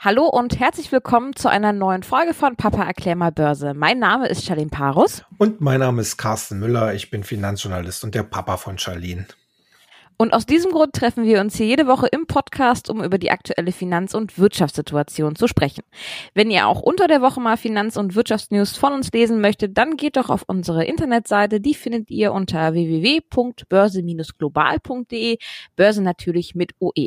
Hallo und herzlich willkommen zu einer neuen Folge von Papa erklär mal Börse. Mein Name ist Charlene Parus. Und mein Name ist Carsten Müller. Ich bin Finanzjournalist und der Papa von Charlene. Und aus diesem Grund treffen wir uns hier jede Woche im Podcast, um über die aktuelle Finanz- und Wirtschaftssituation zu sprechen. Wenn ihr auch unter der Woche mal Finanz- und Wirtschaftsnews von uns lesen möchtet, dann geht doch auf unsere Internetseite. Die findet ihr unter www.börse-global.de. Börse natürlich mit OE.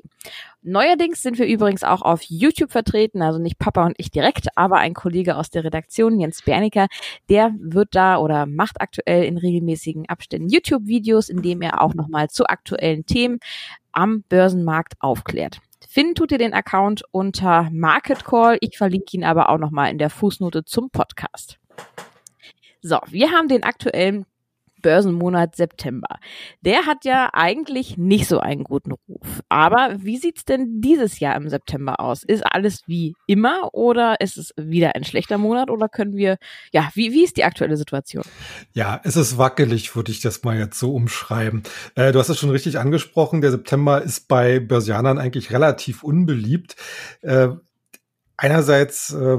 Neuerdings sind wir übrigens auch auf YouTube vertreten, also nicht Papa und ich direkt, aber ein Kollege aus der Redaktion, Jens Berniker, der wird da oder macht aktuell in regelmäßigen Abständen YouTube-Videos, in dem er auch nochmal zu aktuellen Themen am Börsenmarkt aufklärt. Finden tut ihr den Account unter Market Call. Ich verlinke ihn aber auch nochmal in der Fußnote zum Podcast. So, wir haben den aktuellen Börsenmonat September. Der hat ja eigentlich nicht so einen guten Ruf. Aber wie sieht's denn dieses Jahr im September aus? Ist alles wie immer oder ist es wieder ein schlechter Monat oder können wir, ja, wie, wie ist die aktuelle Situation? Ja, es ist wackelig, würde ich das mal jetzt so umschreiben. Äh, du hast es schon richtig angesprochen. Der September ist bei Börsianern eigentlich relativ unbeliebt. Äh, Einerseits äh,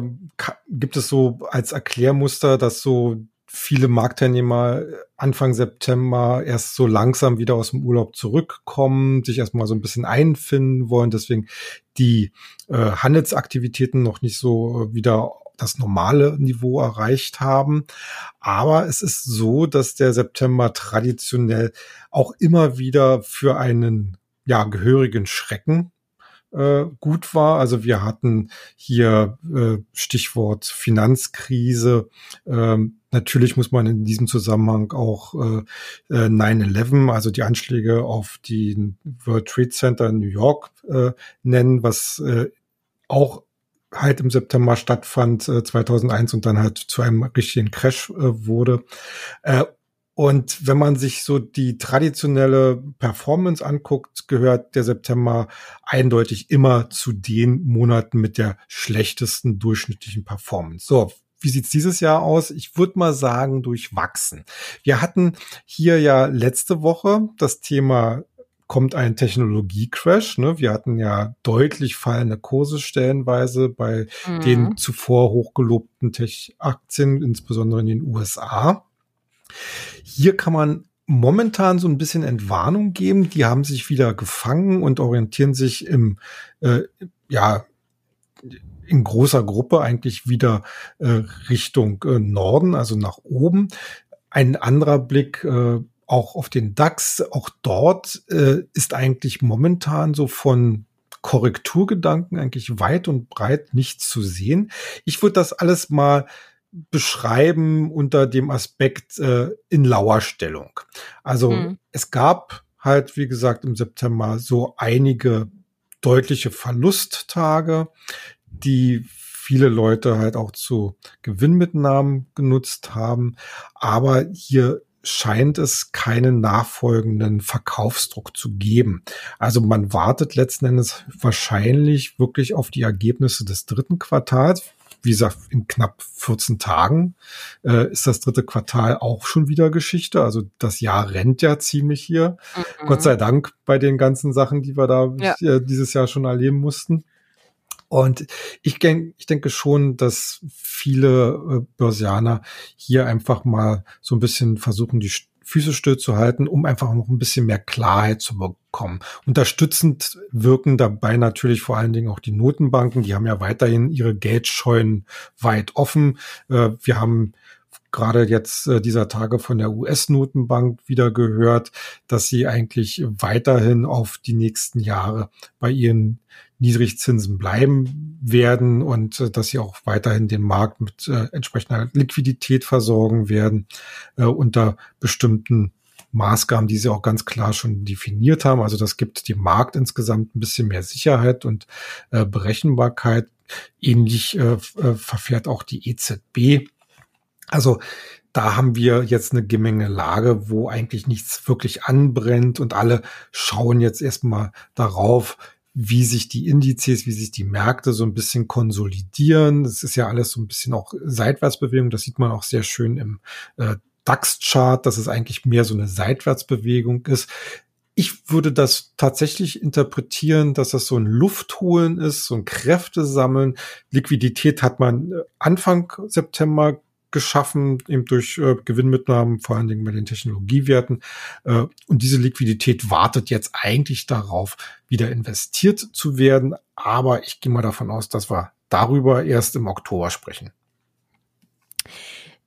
gibt es so als Erklärmuster, dass so viele Marktteilnehmer Anfang September erst so langsam wieder aus dem Urlaub zurückkommen, sich erstmal so ein bisschen einfinden wollen, deswegen die äh, Handelsaktivitäten noch nicht so wieder das normale Niveau erreicht haben. Aber es ist so, dass der September traditionell auch immer wieder für einen ja, gehörigen Schrecken äh, gut war. Also wir hatten hier äh, Stichwort Finanzkrise. Ähm, natürlich muss man in diesem Zusammenhang auch äh, 9-11, äh, also die Anschläge auf die World Trade Center in New York äh, nennen, was äh, auch halt im September stattfand, äh, 2001 und dann halt zu einem richtigen Crash äh, wurde. Äh, und wenn man sich so die traditionelle Performance anguckt, gehört der September eindeutig immer zu den Monaten mit der schlechtesten durchschnittlichen Performance. So, wie sieht's dieses Jahr aus? Ich würde mal sagen, durchwachsen. Wir hatten hier ja letzte Woche das Thema kommt ein Technologiecrash. Ne? Wir hatten ja deutlich fallende Kurse stellenweise bei mhm. den zuvor hochgelobten Tech-Aktien, insbesondere in den USA. Hier kann man momentan so ein bisschen Entwarnung geben. Die haben sich wieder gefangen und orientieren sich im, äh, ja, in großer Gruppe eigentlich wieder äh, Richtung äh, Norden, also nach oben. Ein anderer Blick äh, auch auf den DAX, auch dort äh, ist eigentlich momentan so von Korrekturgedanken eigentlich weit und breit nichts zu sehen. Ich würde das alles mal beschreiben unter dem Aspekt äh, in Lauerstellung. Also mhm. es gab halt, wie gesagt, im September so einige deutliche Verlusttage, die viele Leute halt auch zu Gewinnmitnahmen genutzt haben. Aber hier scheint es keinen nachfolgenden Verkaufsdruck zu geben. Also man wartet letzten Endes wahrscheinlich wirklich auf die Ergebnisse des dritten Quartals wie gesagt, in knapp 14 Tagen äh, ist das dritte Quartal auch schon wieder Geschichte. Also das Jahr rennt ja ziemlich hier. Mhm. Gott sei Dank bei den ganzen Sachen, die wir da ja. äh, dieses Jahr schon erleben mussten. Und ich, denk, ich denke schon, dass viele äh, Börsianer hier einfach mal so ein bisschen versuchen, die Füße still zu halten, um einfach noch ein bisschen mehr Klarheit zu bekommen. Unterstützend wirken dabei natürlich vor allen Dingen auch die Notenbanken. Die haben ja weiterhin ihre Geldscheunen weit offen. Äh, wir haben gerade jetzt äh, dieser Tage von der US-Notenbank wieder gehört, dass sie eigentlich weiterhin auf die nächsten Jahre bei ihren Niedrigzinsen bleiben werden und äh, dass sie auch weiterhin den Markt mit äh, entsprechender Liquidität versorgen werden äh, unter bestimmten Maßgaben, die sie auch ganz klar schon definiert haben. Also das gibt dem Markt insgesamt ein bisschen mehr Sicherheit und äh, Berechenbarkeit. Ähnlich äh, äh verfährt auch die EZB. Also da haben wir jetzt eine Gemengelage, wo eigentlich nichts wirklich anbrennt und alle schauen jetzt erstmal darauf, wie sich die Indizes, wie sich die Märkte so ein bisschen konsolidieren. Das ist ja alles so ein bisschen auch Seitwärtsbewegung. Das sieht man auch sehr schön im äh, DAX-Chart, dass es eigentlich mehr so eine Seitwärtsbewegung ist. Ich würde das tatsächlich interpretieren, dass das so ein Luftholen ist, so ein Kräftesammeln. Liquidität hat man äh, Anfang September geschaffen, eben durch äh, Gewinnmitnahmen, vor allen Dingen bei den Technologiewerten. Äh, und diese Liquidität wartet jetzt eigentlich darauf, wieder investiert zu werden. Aber ich gehe mal davon aus, dass wir darüber erst im Oktober sprechen.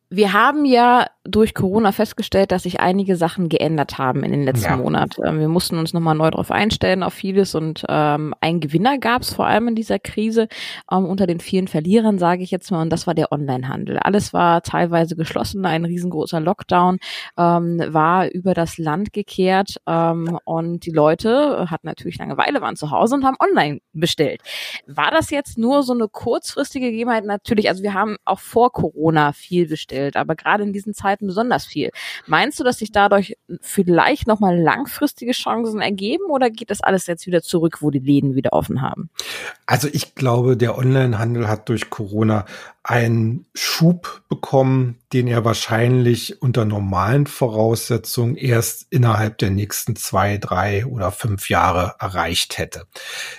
Wir haben ja durch Corona festgestellt, dass sich einige Sachen geändert haben in den letzten ja. Monaten. Ähm, wir mussten uns nochmal neu darauf einstellen, auf vieles. Und ähm, ein Gewinner gab es vor allem in dieser Krise ähm, unter den vielen Verlierern, sage ich jetzt mal. Und das war der Onlinehandel. Alles war teilweise geschlossen. Ein riesengroßer Lockdown ähm, war über das Land gekehrt. Ähm, und die Leute hatten natürlich Langeweile, waren zu Hause und haben online bestellt. War das jetzt nur so eine kurzfristige Gegebenheit? Natürlich, also wir haben auch vor Corona viel bestellt aber gerade in diesen Zeiten besonders viel. Meinst du, dass sich dadurch vielleicht nochmal langfristige Chancen ergeben oder geht das alles jetzt wieder zurück, wo die Läden wieder offen haben? Also ich glaube, der Onlinehandel hat durch Corona einen Schub bekommen, den er wahrscheinlich unter normalen Voraussetzungen erst innerhalb der nächsten zwei, drei oder fünf Jahre erreicht hätte.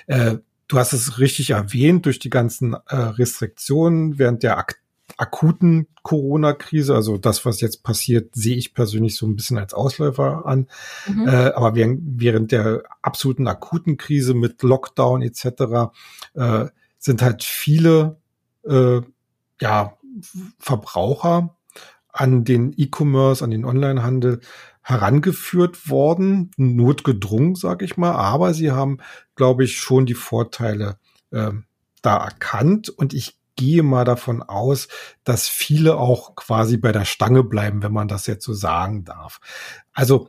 Äh, du hast es richtig erwähnt, durch die ganzen äh, Restriktionen während der Ak akuten Corona-Krise, also das, was jetzt passiert, sehe ich persönlich so ein bisschen als Ausläufer an. Mhm. Äh, aber während, während der absoluten akuten Krise mit Lockdown etc. Äh, sind halt viele äh, ja, Verbraucher an den E-Commerce, an den Onlinehandel herangeführt worden, notgedrungen, sage ich mal, aber sie haben, glaube ich, schon die Vorteile äh, da erkannt und ich gehe mal davon aus, dass viele auch quasi bei der Stange bleiben, wenn man das jetzt so sagen darf. Also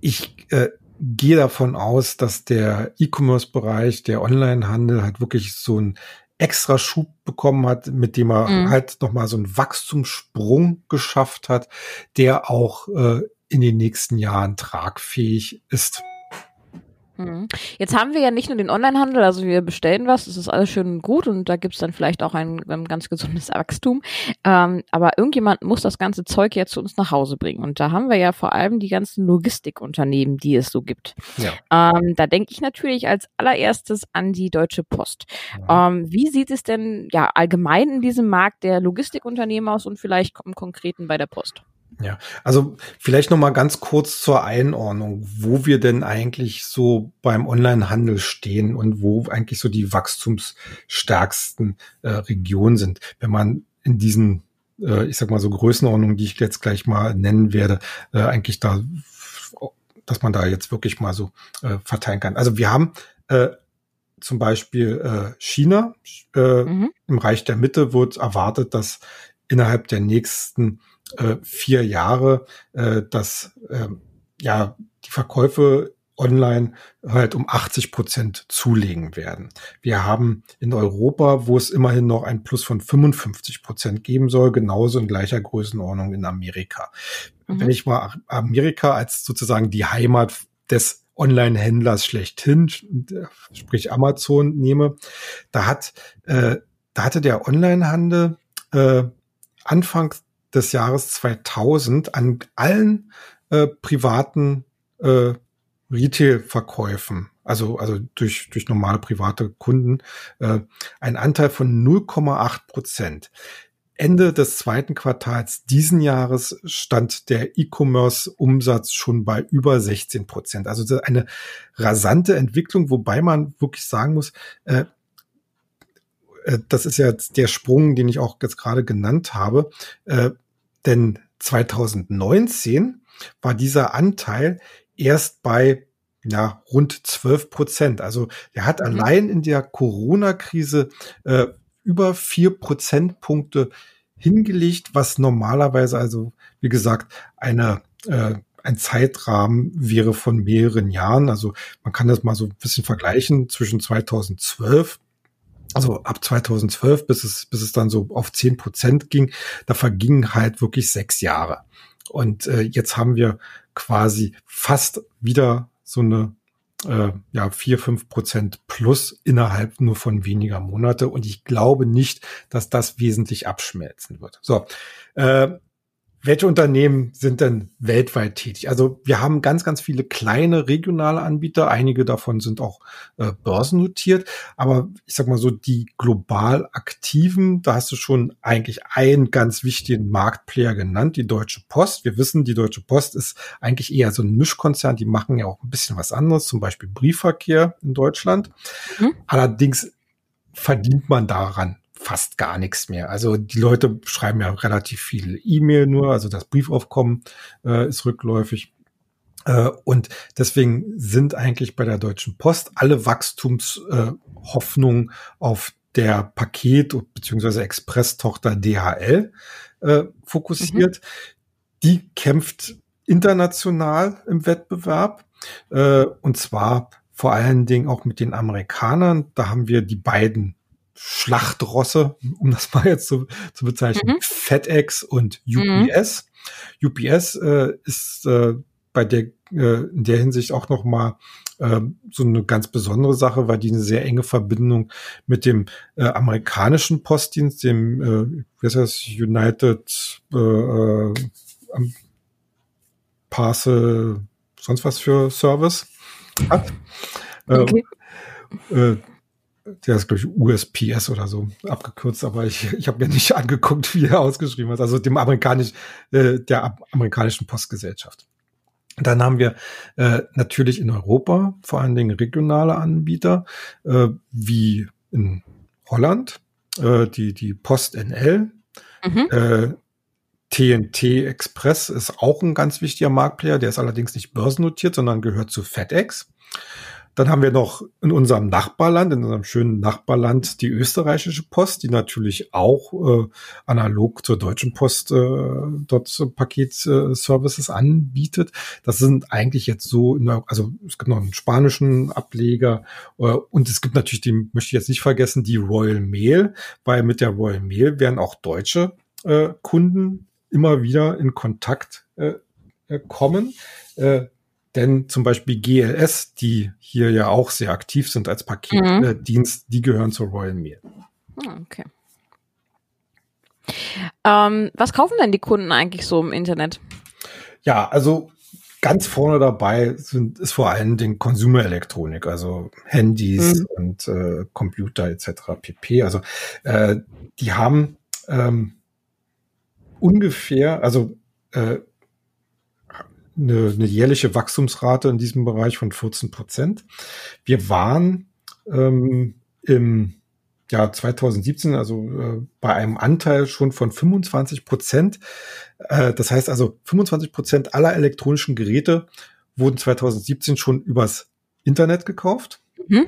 ich äh, gehe davon aus, dass der E-Commerce-Bereich, der Online-Handel halt wirklich so ein extra Schub bekommen hat, mit dem er mhm. halt nochmal so einen Wachstumssprung geschafft hat, der auch äh, in den nächsten Jahren tragfähig ist. Mhm. Jetzt haben wir ja nicht nur den Onlinehandel, also wir bestellen was, das ist alles schön und gut und da gibt's dann vielleicht auch ein, ein ganz gesundes Wachstum. Ähm, aber irgendjemand muss das ganze Zeug ja zu uns nach Hause bringen. Und da haben wir ja vor allem die ganzen Logistikunternehmen, die es so gibt. Ja. Ähm, da denke ich natürlich als allererstes an die Deutsche Post. Ja. Ähm, wie sieht es denn ja allgemein in diesem Markt der Logistikunternehmen aus und vielleicht im Konkreten bei der Post? Ja, also vielleicht noch mal ganz kurz zur Einordnung, wo wir denn eigentlich so beim Onlinehandel stehen und wo eigentlich so die wachstumsstärksten äh, Regionen sind. Wenn man in diesen, äh, ich sag mal so Größenordnungen, die ich jetzt gleich mal nennen werde, äh, eigentlich da, dass man da jetzt wirklich mal so äh, verteilen kann. Also wir haben äh, zum Beispiel äh, China. Äh, mhm. Im Reich der Mitte wird erwartet, dass innerhalb der nächsten äh, vier Jahre, äh, dass äh, ja die Verkäufe online halt um 80 Prozent zulegen werden. Wir haben in Europa, wo es immerhin noch ein Plus von 55 Prozent geben soll, genauso in gleicher Größenordnung in Amerika. Mhm. Wenn ich mal Amerika als sozusagen die Heimat des Online-Händlers schlechthin, sprich Amazon nehme, da hat, äh, da hatte der Online-Handel äh, Anfang des Jahres 2000 an allen äh, privaten äh, Retail-Verkäufen, also, also durch, durch normale private Kunden, äh, ein Anteil von 0,8 Prozent. Ende des zweiten Quartals diesen Jahres stand der E-Commerce-Umsatz schon bei über 16 Prozent. Also eine rasante Entwicklung, wobei man wirklich sagen muss, äh, äh, das ist ja der Sprung, den ich auch jetzt gerade genannt habe. Äh, denn 2019 war dieser Anteil erst bei ja, rund 12 Prozent. Also er hat mhm. allein in der Corona-Krise äh, über vier Prozentpunkte hingelegt, was normalerweise also, wie gesagt, eine äh, ein Zeitrahmen wäre von mehreren Jahren. Also man kann das mal so ein bisschen vergleichen zwischen 2012 also ab 2012, bis es, bis es dann so auf zehn Prozent ging, da vergingen halt wirklich sechs Jahre. Und äh, jetzt haben wir quasi fast wieder so eine äh, ja vier fünf Prozent plus innerhalb nur von weniger Monate. Und ich glaube nicht, dass das wesentlich abschmelzen wird. So, äh, welche Unternehmen sind denn weltweit tätig? Also wir haben ganz, ganz viele kleine regionale Anbieter. Einige davon sind auch äh, börsennotiert. Aber ich sag mal so, die global aktiven, da hast du schon eigentlich einen ganz wichtigen Marktplayer genannt, die Deutsche Post. Wir wissen, die Deutsche Post ist eigentlich eher so ein Mischkonzern. Die machen ja auch ein bisschen was anderes, zum Beispiel Briefverkehr in Deutschland. Mhm. Allerdings verdient man daran fast gar nichts mehr. Also die Leute schreiben ja relativ viel E-Mail nur, also das Briefaufkommen äh, ist rückläufig. Äh, und deswegen sind eigentlich bei der Deutschen Post alle Wachstumshoffnungen äh, auf der Paket- bzw. Express-Tochter DHL äh, fokussiert. Mhm. Die kämpft international im Wettbewerb äh, und zwar vor allen Dingen auch mit den Amerikanern. Da haben wir die beiden Schlachtrosse, um das mal jetzt so zu bezeichnen, mhm. FedEx und UPS. Mhm. UPS äh, ist äh, bei der äh, in der Hinsicht auch noch mal äh, so eine ganz besondere Sache, weil die eine sehr enge Verbindung mit dem äh, amerikanischen Postdienst, dem äh, wie heißt das, United äh, äh, Parcel, sonst was für Service hat. Äh, okay. Äh, der ist, glaube ich, USPS oder so abgekürzt, aber ich, ich habe mir nicht angeguckt, wie er ausgeschrieben hat. Also dem amerikanisch, äh, der amerikanischen Postgesellschaft. Dann haben wir äh, natürlich in Europa vor allen Dingen regionale Anbieter, äh, wie in Holland, äh, die, die Post NL, mhm. äh, TNT Express ist auch ein ganz wichtiger Marktplayer, der ist allerdings nicht börsennotiert, sondern gehört zu FedEx. Dann haben wir noch in unserem Nachbarland, in unserem schönen Nachbarland, die österreichische Post, die natürlich auch äh, analog zur deutschen Post äh, dort Paketservices anbietet. Das sind eigentlich jetzt so, also es gibt noch einen spanischen Ableger äh, und es gibt natürlich, die möchte ich jetzt nicht vergessen, die Royal Mail, weil mit der Royal Mail werden auch deutsche äh, Kunden immer wieder in Kontakt äh, äh kommen. Äh, denn zum Beispiel GLS, die hier ja auch sehr aktiv sind als Paketdienst, mhm. die gehören zur Royal Mail. Ah, okay. Ähm, was kaufen denn die Kunden eigentlich so im Internet? Ja, also ganz vorne dabei sind, ist vor allem den Konsumerelektronik, also Handys mhm. und äh, Computer etc. pp. Also äh, die haben ähm, ungefähr, also äh, eine, eine jährliche Wachstumsrate in diesem Bereich von 14 Prozent. Wir waren ähm, im Jahr 2017, also äh, bei einem Anteil schon von 25 Prozent. Äh, das heißt also, 25 Prozent aller elektronischen Geräte wurden 2017 schon übers Internet gekauft. Mhm.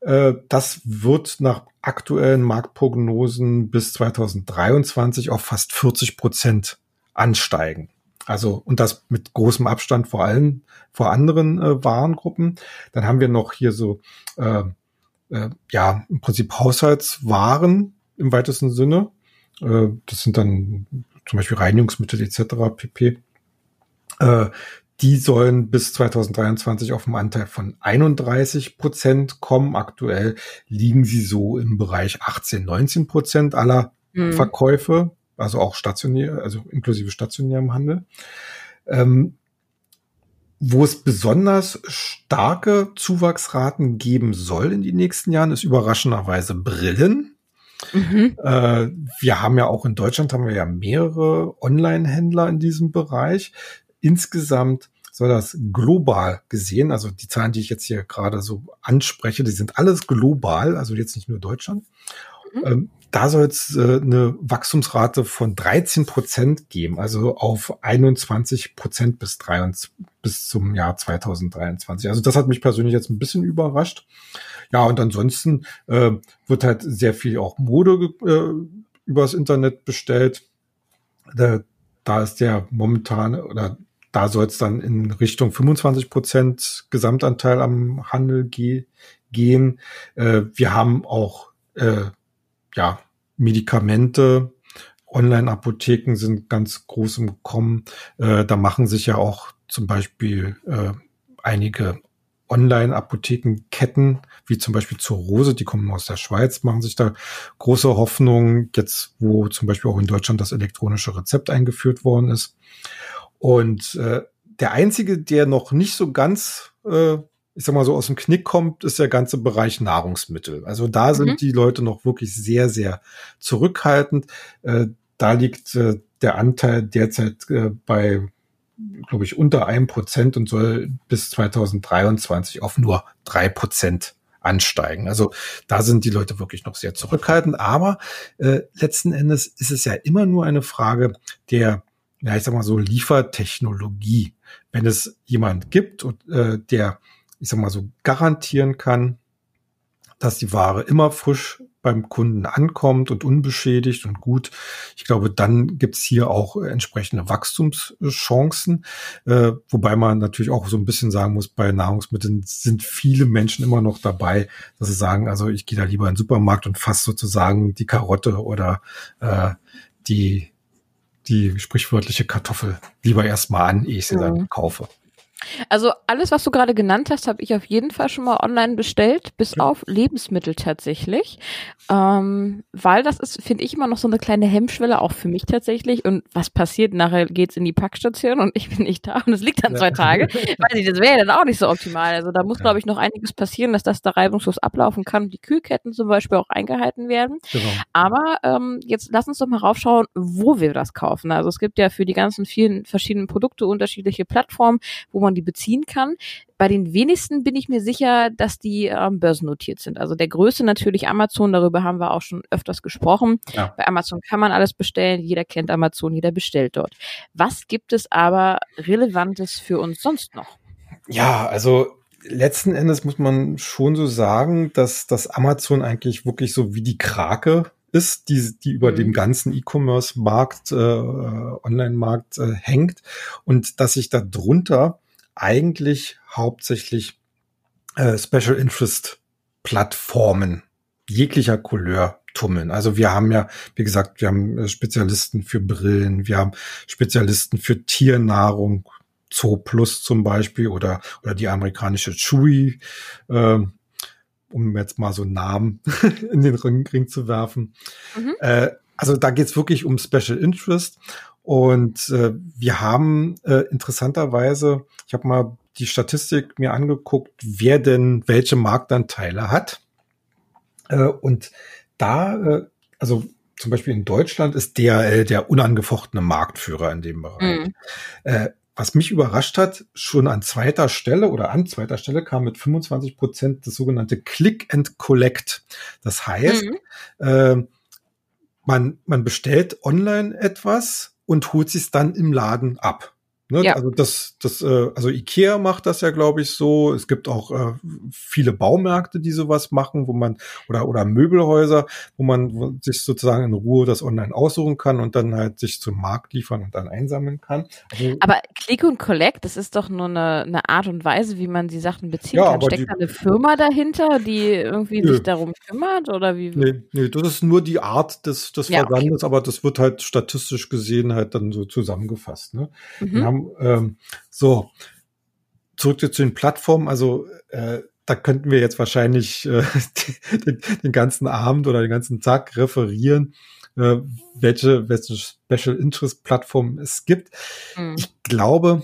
Äh, das wird nach aktuellen Marktprognosen bis 2023 auf fast 40 Prozent ansteigen. Also, und das mit großem Abstand vor allem vor anderen äh, Warengruppen. Dann haben wir noch hier so, äh, äh, ja, im Prinzip Haushaltswaren im weitesten Sinne. Äh, das sind dann zum Beispiel Reinigungsmittel etc. pp. Äh, die sollen bis 2023 auf einen Anteil von 31 Prozent kommen. Aktuell liegen sie so im Bereich 18, 19 Prozent aller mhm. Verkäufe also auch stationär, also inklusive stationärem Handel. Ähm, wo es besonders starke Zuwachsraten geben soll in den nächsten Jahren, ist überraschenderweise Brillen. Mhm. Äh, wir haben ja auch in Deutschland haben wir ja mehrere Online-Händler in diesem Bereich. Insgesamt soll das global gesehen, also die Zahlen, die ich jetzt hier gerade so anspreche, die sind alles global, also jetzt nicht nur Deutschland. Mhm. Ähm, da soll es äh, eine Wachstumsrate von 13 Prozent geben, also auf 21 Prozent bis, 23, bis zum Jahr 2023. Also das hat mich persönlich jetzt ein bisschen überrascht. Ja, und ansonsten äh, wird halt sehr viel auch Mode äh, übers Internet bestellt. Da, da ist der momentan oder da soll es dann in Richtung 25 Prozent Gesamtanteil am Handel ge gehen. Äh, wir haben auch äh, ja, Medikamente, Online-Apotheken sind ganz groß im Kommen. Äh, da machen sich ja auch zum Beispiel äh, einige Online-Apothekenketten, wie zum Beispiel zur Rose, die kommen aus der Schweiz, machen sich da große Hoffnungen, jetzt wo zum Beispiel auch in Deutschland das elektronische Rezept eingeführt worden ist. Und äh, der einzige, der noch nicht so ganz, äh, ich sag mal so aus dem Knick kommt, ist der ganze Bereich Nahrungsmittel. Also da sind mhm. die Leute noch wirklich sehr, sehr zurückhaltend. Äh, da liegt äh, der Anteil derzeit äh, bei glaube ich, unter einem Prozent und soll bis 2023 auf nur drei Prozent ansteigen. Also da sind die Leute wirklich noch sehr zurückhaltend. Aber äh, letzten Endes ist es ja immer nur eine Frage der, ja, ich sag mal so, Liefertechnologie. Wenn es jemand gibt, äh, der, ich sag mal so, garantieren kann, dass die Ware immer frisch beim Kunden ankommt und unbeschädigt und gut. Ich glaube, dann gibt's hier auch entsprechende Wachstumschancen, äh, wobei man natürlich auch so ein bisschen sagen muss, bei Nahrungsmitteln sind viele Menschen immer noch dabei, dass sie sagen, also ich gehe da lieber in den Supermarkt und fasse sozusagen die Karotte oder äh, die die sprichwörtliche Kartoffel lieber erstmal an, ehe ich sie mhm. dann kaufe. Also alles, was du gerade genannt hast, habe ich auf jeden Fall schon mal online bestellt, bis ja. auf Lebensmittel tatsächlich. Ähm, weil das ist, finde ich, immer noch so eine kleine Hemmschwelle, auch für mich tatsächlich. Und was passiert? Nachher geht's in die Packstation und ich bin nicht da und es liegt dann ja. zwei Tage. Weiß ich, das wäre ja dann auch nicht so optimal. Also da muss, ja. glaube ich, noch einiges passieren, dass das da reibungslos ablaufen kann und die Kühlketten zum Beispiel auch eingehalten werden. Genau. Aber ähm, jetzt lass uns doch mal raufschauen, wo wir das kaufen. Also es gibt ja für die ganzen vielen verschiedenen Produkte unterschiedliche Plattformen, wo man man die beziehen kann. Bei den wenigsten bin ich mir sicher, dass die ähm, börsennotiert sind. Also der größte natürlich Amazon, darüber haben wir auch schon öfters gesprochen. Ja. Bei Amazon kann man alles bestellen, jeder kennt Amazon, jeder bestellt dort. Was gibt es aber Relevantes für uns sonst noch? Ja, also letzten Endes muss man schon so sagen, dass dass Amazon eigentlich wirklich so wie die Krake ist, die, die über mhm. dem ganzen E-Commerce-Markt, äh, Online-Markt äh, hängt und dass sich da drunter eigentlich hauptsächlich äh, Special Interest Plattformen jeglicher Couleur tummeln. Also wir haben ja, wie gesagt, wir haben äh, Spezialisten für Brillen, wir haben Spezialisten für Tiernahrung, Zoo Plus zum Beispiel oder, oder die amerikanische Chewy, äh, um jetzt mal so einen Namen in den Ring, Ring zu werfen. Mhm. Äh, also da geht's wirklich um Special Interest und äh, wir haben äh, interessanterweise, ich habe mal die Statistik mir angeguckt, wer denn welche Marktanteile hat. Äh, und da, äh, also zum Beispiel in Deutschland ist DHL der unangefochtene Marktführer in dem Bereich. Mhm. Äh, was mich überrascht hat, schon an zweiter Stelle oder an zweiter Stelle kam mit 25 Prozent das sogenannte Click and Collect. Das heißt, mhm. äh, man, man bestellt online etwas und holt sich dann im Laden ab. Ne? Ja. Also das, das, äh, also Ikea macht das ja, glaube ich, so. Es gibt auch äh, viele Baumärkte, die sowas machen, wo man oder oder Möbelhäuser, wo man wo sich sozusagen in Ruhe das online aussuchen kann und dann halt sich zum Markt liefern und dann einsammeln kann. Also, aber Click und Collect, das ist doch nur eine, eine Art und Weise, wie man die Sachen beziehen ja, kann. Steckt die, da eine Firma dahinter, die irgendwie nö. sich darum kümmert oder wie? Nee, nee, das ist nur die Art des, des ja, Versandes, okay. aber das wird halt statistisch gesehen halt dann so zusammengefasst. Ne? Mhm. Ähm, so, zurück zu den Plattformen. Also äh, da könnten wir jetzt wahrscheinlich äh, den, den, ganzen Abend oder den ganzen Tag referieren, äh, welche, welche Special Interest Plattformen es gibt. Mhm. Ich glaube,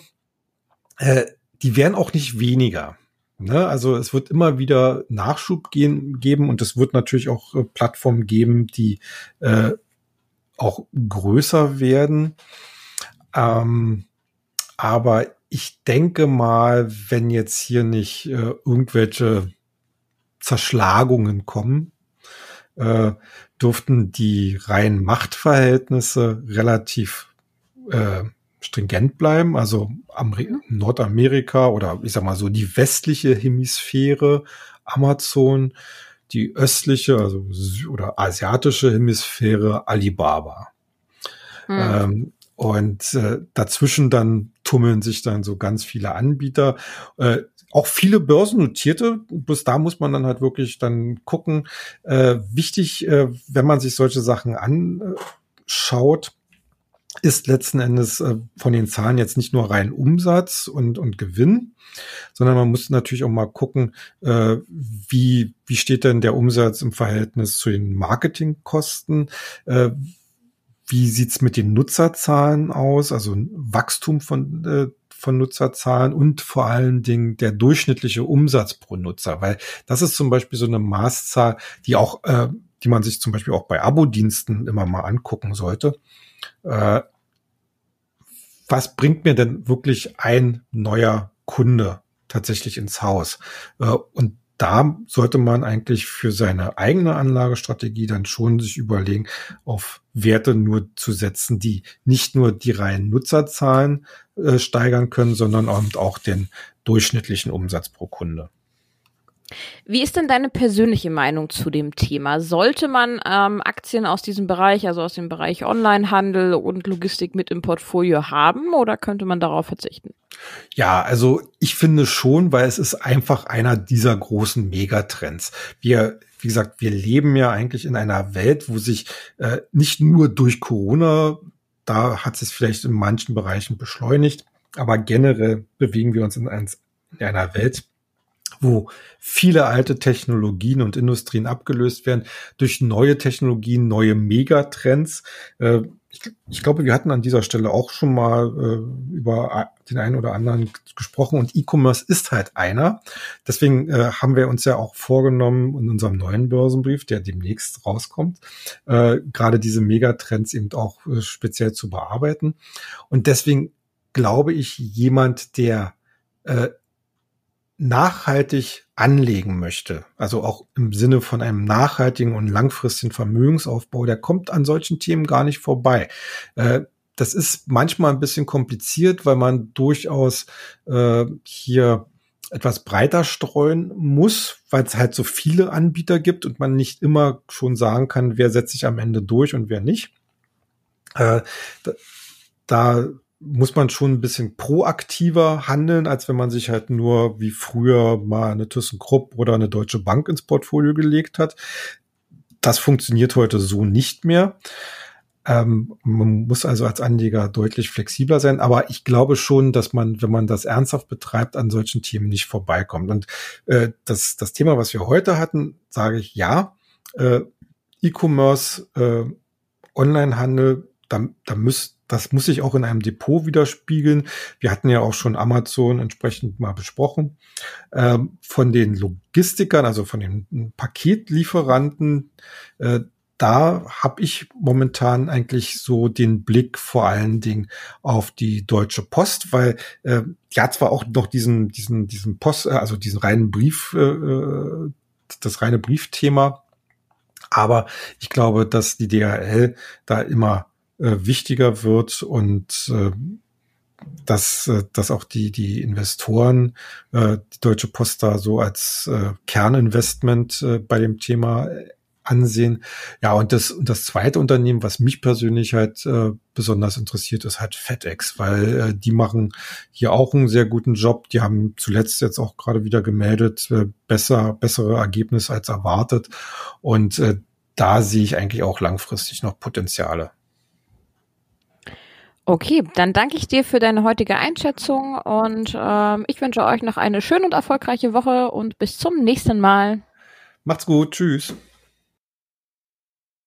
äh, die werden auch nicht weniger. Ne? Also es wird immer wieder Nachschub gehen, geben und es wird natürlich auch äh, Plattformen geben, die äh, auch größer werden. Ähm, aber ich denke mal, wenn jetzt hier nicht äh, irgendwelche Zerschlagungen kommen, äh, dürften die reinen Machtverhältnisse relativ äh, stringent bleiben. Also Ameri mhm. Nordamerika oder ich sag mal so die westliche Hemisphäre, Amazon, die östliche, also oder asiatische Hemisphäre, Alibaba. Mhm. Ähm, und äh, dazwischen dann tummeln sich dann so ganz viele Anbieter. Äh, auch viele börsennotierte, bis da muss man dann halt wirklich dann gucken. Äh, wichtig, äh, wenn man sich solche Sachen anschaut, ist letzten Endes äh, von den Zahlen jetzt nicht nur rein Umsatz und, und Gewinn, sondern man muss natürlich auch mal gucken, äh, wie, wie steht denn der Umsatz im Verhältnis zu den Marketingkosten? Äh, wie sieht's mit den Nutzerzahlen aus? Also Wachstum von, äh, von Nutzerzahlen und vor allen Dingen der durchschnittliche Umsatz pro Nutzer, weil das ist zum Beispiel so eine Maßzahl, die auch, äh, die man sich zum Beispiel auch bei Abo-Diensten immer mal angucken sollte. Äh, was bringt mir denn wirklich ein neuer Kunde tatsächlich ins Haus? Äh, und da sollte man eigentlich für seine eigene Anlagestrategie dann schon sich überlegen, auf Werte nur zu setzen, die nicht nur die reinen Nutzerzahlen äh, steigern können, sondern auch den durchschnittlichen Umsatz pro Kunde. Wie ist denn deine persönliche Meinung zu dem Thema? Sollte man ähm, Aktien aus diesem Bereich, also aus dem Bereich Onlinehandel und Logistik mit im Portfolio haben oder könnte man darauf verzichten? Ja, also ich finde schon, weil es ist einfach einer dieser großen Megatrends. Wir, wie gesagt, wir leben ja eigentlich in einer Welt, wo sich äh, nicht nur durch Corona, da hat es vielleicht in manchen Bereichen beschleunigt, aber generell bewegen wir uns in, ein, in einer Welt, wo viele alte Technologien und Industrien abgelöst werden durch neue Technologien, neue Megatrends. Äh, ich, glaube, wir hatten an dieser Stelle auch schon mal äh, über den einen oder anderen gesprochen und E-Commerce ist halt einer. Deswegen äh, haben wir uns ja auch vorgenommen in unserem neuen Börsenbrief, der demnächst rauskommt, gerade diese Megatrends eben auch speziell zu bearbeiten. Und deswegen glaube ich, jemand, der nachhaltig anlegen möchte, also auch im Sinne von einem nachhaltigen und langfristigen Vermögensaufbau, der kommt an solchen Themen gar nicht vorbei. Äh, das ist manchmal ein bisschen kompliziert, weil man durchaus äh, hier etwas breiter streuen muss, weil es halt so viele Anbieter gibt und man nicht immer schon sagen kann, wer setzt sich am Ende durch und wer nicht. Äh, da, da muss man schon ein bisschen proaktiver handeln, als wenn man sich halt nur wie früher mal eine ThyssenKrupp oder eine Deutsche Bank ins Portfolio gelegt hat. Das funktioniert heute so nicht mehr. Ähm, man muss also als Anleger deutlich flexibler sein, aber ich glaube schon, dass man, wenn man das ernsthaft betreibt, an solchen Themen nicht vorbeikommt. Und äh, das, das Thema, was wir heute hatten, sage ich ja. Äh, E-Commerce, äh, Onlinehandel, da, da müsst, das muss sich auch in einem Depot widerspiegeln. Wir hatten ja auch schon Amazon entsprechend mal besprochen. Ähm, von den Logistikern, also von den Paketlieferanten, äh, da habe ich momentan eigentlich so den Blick vor allen Dingen auf die Deutsche Post, weil äh, die hat zwar auch noch diesen diesen diesen Post, äh, also diesen reinen Brief, äh, äh, das reine Briefthema, aber ich glaube, dass die DHL da immer äh, wichtiger wird und äh, dass, äh, dass auch die, die Investoren äh, die Deutsche Post da so als äh, Kerninvestment äh, bei dem Thema ansehen. Ja, und das, und das zweite Unternehmen, was mich persönlich halt äh, besonders interessiert, ist halt FedEx, weil äh, die machen hier auch einen sehr guten Job. Die haben zuletzt jetzt auch gerade wieder gemeldet, äh, besser, bessere Ergebnisse als erwartet. Und äh, da sehe ich eigentlich auch langfristig noch Potenziale. Okay, dann danke ich dir für deine heutige Einschätzung und ähm, ich wünsche euch noch eine schöne und erfolgreiche Woche und bis zum nächsten Mal. Macht's gut, tschüss.